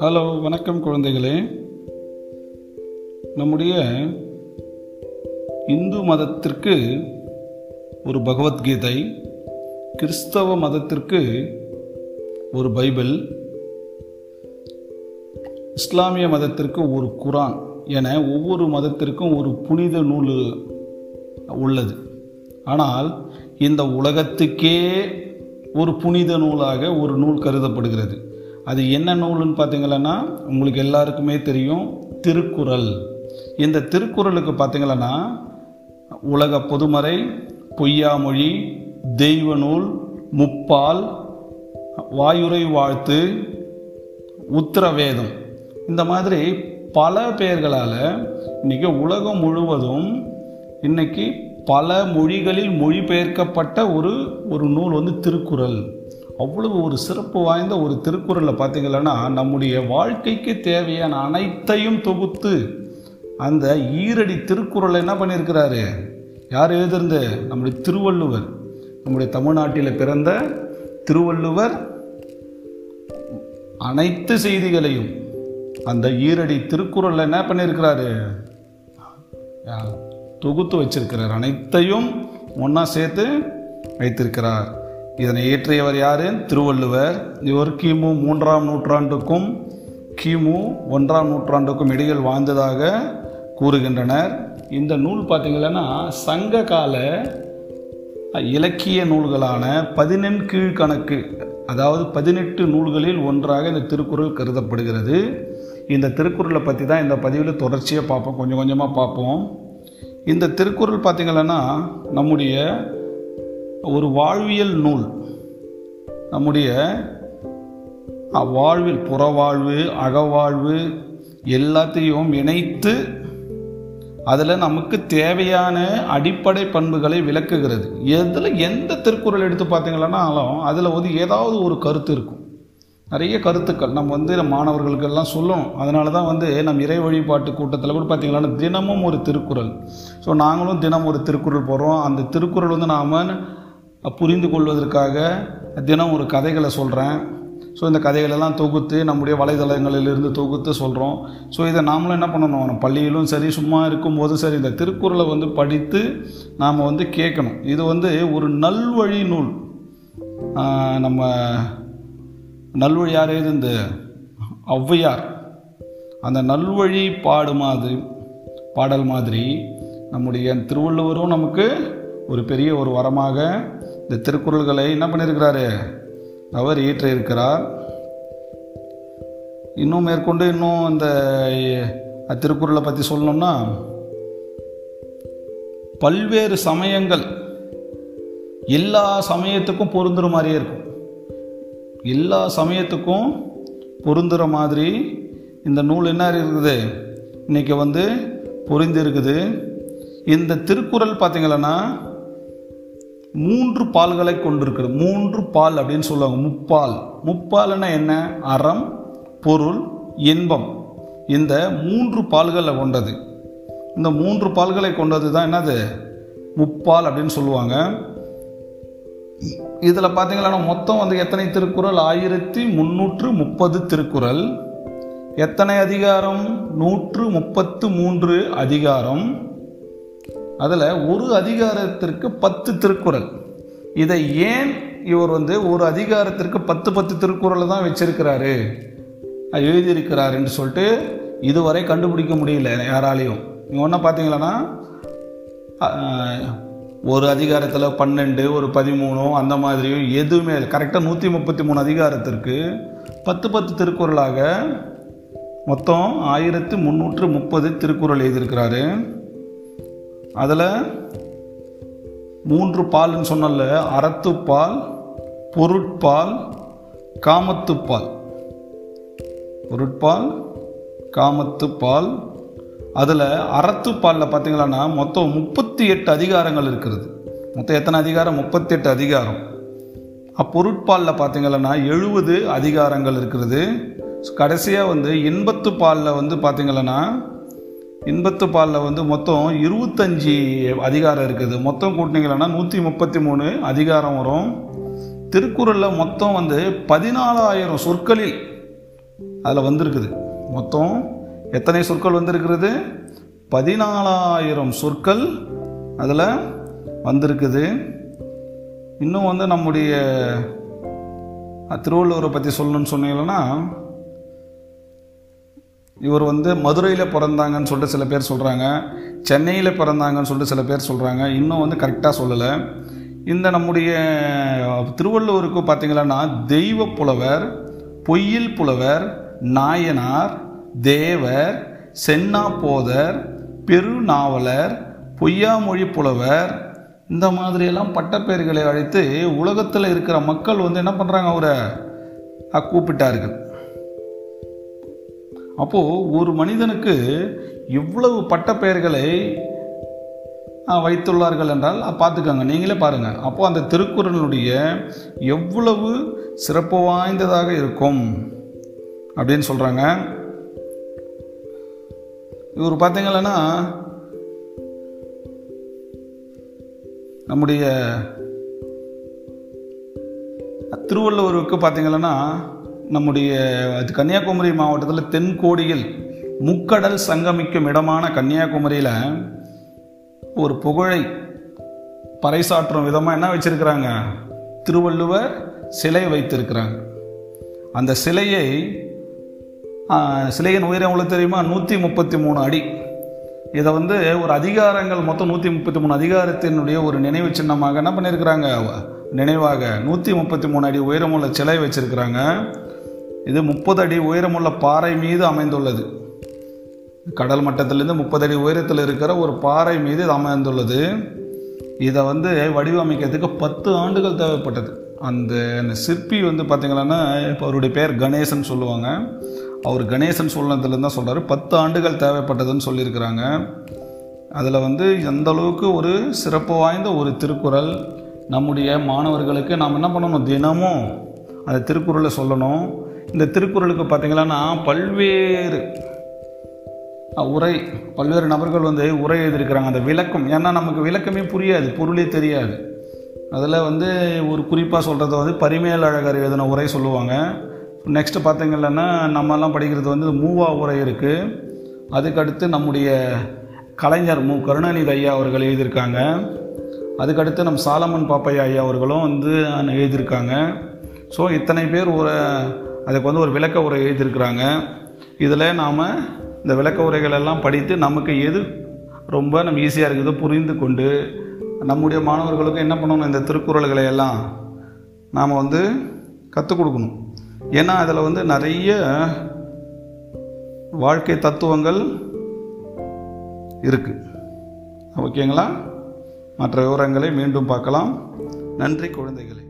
Hello வணக்கம் குழந்தைகளே. நம்முடைய இந்து மதத்திற்கு ஒரு பகவத்கீதை கிறிஸ்தவ மதத்திற்கு ஒரு பைபிள் இஸ்லாமிய மதத்திற்கு ஒரு குரான் என ஒவ்வொரு மதத்திற்கும் ஒரு புனித நூல் உள்ளது. ஆனால் இந்த உலகத்துக்கே ஒரு புனித நூலாக ஒரு நூல் கருதப்படுகிறது. அது என்ன நூல்னு பார்த்தீங்களன்னா உங்களுக்கு எல்லாருக்குமே தெரியும் திருக்குறள். இந்த திருக்குறளுக்கு பார்த்தீங்களன்னா உலக பொதுமறை பொய்யாமொழி தெய்வ நூல் முப்பால் வாயுரை வாழ்த்து உத்தரவேதம். இந்த மாதிரி பல பெயர்களால் இன்றைக்கி உலகம் முழுவதும் இன்னைக்கு பல மொழிகளில் மொழிபெயர்க்கப்பட்ட ஒரு ஒரு நூல் வந்து திருக்குறள். அவ்வளவு ஒரு சிறப்பு வாய்ந்த ஒரு திருக்குறளில் பார்த்தீங்கன்னா நம்முடைய வாழ்க்கைக்கு தேவையான அனைத்தையும் தொகுத்து அந்த ஈரடி திருக்குறளை என்ன பண்ணியிருக்கிறாரு? யார் எழுதிருந்து நம்முடைய திருவள்ளுவர். நம்முடைய தமிழ்நாட்டில் பிறந்த திருவள்ளுவர் அனைத்து செய்திகளையும் அந்த ஈரடி திருக்குறளில் என்ன பண்ணியிருக்கிறாரு? தொகுத்து வச்சிருக்கிறார். அனைத்தையும் ஒன்றா சேர்த்து வைத்திருக்கிறார். இதனை இயற்றியவர் யார்? திருவள்ளுவர். இவர் கிமு மூன்றாம் நூற்றாண்டுக்கும் கிமு ஒன்றாம் நூற்றாண்டுக்கும் இடையில் வாழ்ந்ததாக கூறுகின்றனர். இந்த நூல் பார்த்திங்கன்னா சங்க கால இலக்கிய நூல்களான பதினெண் கீழ்கணக்கு அதாவது பதினெட்டு நூல்களில் ஒன்றாக இந்த திருக்குறள் கருதப்படுகிறது. இந்த திருக்குறளை பற்றி தான் இந்த பதிவில் தொடர்ச்சியாக பார்ப்போம். கொஞ்சம் கொஞ்சமாக பார்ப்போம். இந்த திருக்குறள் பார்த்திங்கன்னா நம்முடைய ஒரு வாழ்வியல் நூல். நம்முடைய வாழ்வில் புறவாழ்வு அகவாழ்வு எல்லாத்தையும் இணைத்து அதில் நமக்கு தேவையான அடிப்படை பண்புகளை விளக்குகிறது. எதில் எந்த திருக்குறள் எடுத்து பார்த்தீங்கன்னாலும் அதில் வந்து ஏதாவது ஒரு கருத்து இருக்கும். நிறைய கருத்துக்கள். நம்ம வந்து மாணவர்களுக்கெல்லாம் சொல்லணும் அதனால தான் வந்து நம்ம இறை வழிபாட்டு கூட்டத்தில் கூட பார்த்திங்கன்னா தினமும் ஒரு திருக்குறள். ஸோ நாங்களும் தினம் ஒரு திருக்குறள் போகிறோம் அந்த திருக்குறள் வந்து நாம் புரிந்து கொள்வதற்காக தினம் ஒரு கதைகளை சொல்கிறேன் ஸோ இந்த கதைகளெல்லாம் தொகுத்து நம்முடைய வலைதளங்களிலிருந்து தொகுத்து சொல்கிறோம் ஸோ இதை நாமளும் என்ன பண்ணணும்? நம்ம பள்ளியிலும் சரி சும்மா இருக்கும்போதும் சரி இந்த திருக்குறளை வந்து படித்து நாம் வந்து கேட்கணும். இது வந்து ஒரு நல்வழி நூல். நம்ம நல்வழி யார் இந்த ஔவையார் அந்த நல்வழி பாடுமாது பாடல் மாதிரி நம்முடைய திருவள்ளுவரும் நமக்கு ஒரு பெரிய ஒரு வரமாக இந்த திருக்குறள்களை என்ன பண்ணியிருக்கிறாரு? அவர் ஏற்றிருக்கிறார் இன்னும் மேற்கொண்டு இன்னும் இந்த திருக்குறளை பற்றி சொல்லணும்னா பல்வேறு சமயங்கள் எல்லா சமயத்துக்கும் பொருந்துற மாதிரியே இருக்கும். எல்லா சமயத்துக்கும் பொருந்துகிற மாதிரி இந்த நூல் என்ன இருக்குது? இன்றைக்கி வந்து பொருந்தி இருக்குது. இந்த திருக்குறள் பார்த்தீங்களன்னா மூன்று பால்களை கொண்டிருக்குது. மூன்று பால் அப்படின்னு சொல்லுவாங்க முப்பால். முப்பால்னா என்ன? அறம் பொருள் இன்பம். இந்த மூன்று பால்களை கொண்டது. இந்த மூன்று பால்களை கொண்டது தான் என்னது? முப்பால் அப்படின்னு சொல்லுவாங்க. இதில் பார்த்தீங்கன்னா மொத்தம் வந்து எத்தனை திருக்குறள்? ஆயிரத்தி முந்நூற்று முப்பது திருக்குறள். எத்தனை அதிகாரம்? நூற்று முப்பத்து மூன்று அதிகாரம். அதில் ஒரு அதிகாரத்திற்கு பத்து திருக்குறள். இதை ஏன் இவர் வந்து ஒரு அதிகாரத்திற்கு பத்து பத்து திருக்குறளை தான் வச்சிருக்கிறாரு? எழுதியிருக்கிறாருன்னு சொல்லிட்டு இதுவரை கண்டுபிடிக்க முடியல யாராலையும். இங்கே ஒன்றா பார்த்தீங்களன்னா ஒரு அதிகாரத்தில் பன்னெண்டு ஒரு பதிமூணோ அந்த மாதிரியும் எதுவுமே கரெக்டாக நூற்றி முப்பத்தி மூணு அதிகாரத்திற்கு பத்து பத்து திருக்குறளாக மொத்தம் ஆயிரத்து முந்நூற்று முப்பது திருக்குறள் எழுதியிருக்கிறாரு. அதில் மூன்று பால்னு சொன்னல அறத்துப்பால் பொருட்பால் காமத்துப்பால். பொருட்பால் காமத்துப்பால் அதில் அறத்துப்பாலில் பார்த்தீங்களன்னா மொத்தம் முப்பத்தி எட்டு அதிகாரங்கள் இருக்கிறது. மொத்தம் எத்தனை அதிகாரம்? முப்பத்தி எட்டு அதிகாரம். அப்பொருட்பாலில் பார்த்தீங்கன்னா எழுபது அதிகாரங்கள் இருக்கிறது. கடைசியாக வந்து இன்பத்து பாலில் வந்து பார்த்தீங்கன்னா இன்பத்து பாலில் வந்து மொத்தம் இருபத்தஞ்சி அதிகாரம் இருக்குது. மொத்தம் கூட்டினீங்கன்னா நூற்றி முப்பத்தி மூணு அதிகாரம் வரும். திருக்குறளில் மொத்தம் வந்து பதினாலாயிரம் சொற்களில் அதில் வந்திருக்குது. மொத்தம் எத்தனை சொற்கள் வந்திருக்கிறது? பதினாலாயிரம் சொற்கள் அதில் வந்திருக்குது. இன்னும் வந்து நம்முடைய திருவள்ளுவரை பற்றி சொல்லணும்னு சொன்னீங்கன்னா இவர் வந்து மதுரையில் பிறந்தாங்கன்னு சொல்லிட்டு சில பேர் சொல்கிறாங்க சென்னையில் பிறந்தாங்கன்னு சொல்லிட்டு சில பேர் சொல்கிறாங்க இன்னும் வந்து கரெக்டாக சொல்லலை. இந்த நம்முடைய திருவள்ளுவருக்கு பார்த்தீங்கன்னா தெய்வ புலவர் பொய்யில் புலவர் நாயனார் தேவர் சென்னா போதர் பெருநாவலர் பொய்யாமொழி புலவர் இந்த மாதிரியெல்லாம் பட்டப்பெயர்களை அழைத்து உலகத்தில் இருக்கிற மக்கள் வந்து என்ன பண்ணுறாங்க அவரை? கூப்பிட்டார்கள். அப்போது ஒரு மனிதனுக்கு இவ்வளவு பட்டப்பெயர்களை வைத்துள்ளார்கள் என்றால் பார்த்துக்கோங்க நீங்களே பாருங்கள் அப்போது அந்த திருக்குறளுடைய எவ்வளவு சிறப்பு வாய்ந்ததாக இருக்கும் அப்படின்னு சொல்கிறாங்க இவர் பார்த்தீங்கன்னா நம்முடைய திருவள்ளுவருக்கு பார்த்தீங்கன்னா நம்முடைய கன்னியாகுமரி மாவட்டத்தில் தென்கோடியில் முக்கடல் சங்கமிக்கும் இடமான கன்னியாகுமரியில் ஒரு புகழை பறைசாற்றும் விதமாக என்ன வச்சுருக்கிறாங்க? திருவள்ளுவர் சிலை வைத்திருக்கிறாங்க. அந்த சிலையை சிலையின் உயரம் உங்களுக்கு தெரியுமா? நூற்றி முப்பத்தி மூணு அடி. இதை வந்து ஒரு அதிகாரங்கள் மொத்தம் நூற்றி முப்பத்தி மூணு அதிகாரத்தினுடைய ஒரு நினைவு சின்னமாக என்ன பண்ணியிருக்கிறாங்க நினைவாக நூற்றி முப்பத்தி மூணு அடி உயரமுள்ள சிலை வச்சுருக்கிறாங்க. இது முப்பது அடி உயரமுள்ள பாறை மீது அமைந்துள்ளது. கடல் மட்டத்திலேருந்து முப்பது அடி உயரத்தில் இருக்கிற ஒரு பாறை மீது இது அமைந்துள்ளது. இதை வந்து வடிவமைக்கிறதுக்கு பத்து ஆண்டுகள் தேவைப்பட்டது. அந்த அந்த சிற்பி வந்து பார்த்திங்கன்னா இப்போ அவருடைய பேர் கணேசன் சொல்லுவாங்க. அவர் கணேசன் சொன்னதுலேருந்து தான் சொல்கிறார் பத்து ஆண்டுகள் தேவைப்பட்டதுன்னு சொல்லியிருக்கிறாங்க. அதில் வந்து எந்த அளவுக்கு ஒரு சிறப்பு வாய்ந்த ஒரு திருக்குறள் நம்முடைய மாணவர்களுக்கு நாம் என்ன பண்ணணும்? தினமும் அந்த திருக்குறளை சொல்லணும். இந்த திருக்குறளுக்கு பார்த்திங்கன்னா பல்வேறு உரை பல்வேறு நபர்கள் வந்து உரை எழுதியிருக்கிறாங்க. அந்த விளக்கம் ஏன்னா நமக்கு விளக்கமே புரியாது பொருளே தெரியாது. அதில் வந்து ஒரு குறிப்பாக சொல்கிறத வந்து பரிமேல் அழகர் எழுதின உரை சொல்லுவாங்க. நெக்ஸ்ட்டு பார்த்திங்கன்னா நம்மெல்லாம் படிக்கிறது வந்து மூவா உரை இருக்குது அதுக்கடுத்து நம்முடைய கலைஞர் மு. கருணாநிதி ஐயா அவர்கள் எழுதியிருக்காங்க. அதுக்கடுத்து நம் சாலமன் பாப்பையா ஐயா அவர்களும் வந்து எழுதியிருக்காங்க. ஸோ இத்தனை பேர் ஒரு அதுக்கு வந்து ஒரு விளக்க உரை எழுதியிருக்கிறாங்க. இதில் நாம் இந்த விளக்க உரைகள் எல்லாம் படித்து நமக்கு எது ரொம்ப நம்ம ஈஸியாக இருக்குது புரிந்து கொண்டு நம்முடைய மாணவர்களுக்கு என்ன பண்ணணும் இந்த திருக்குறள்களை எல்லாம் நாம் வந்து கற்றுக் கொடுக்கணும். ஏன்னா அதில் வந்து நிறைய வாழ்க்கை தத்துவங்கள் இருக்குது ஓகேங்களா? மற்ற விவரங்களை மீண்டும் பார்க்கலாம். நன்றி குழந்தைகளே.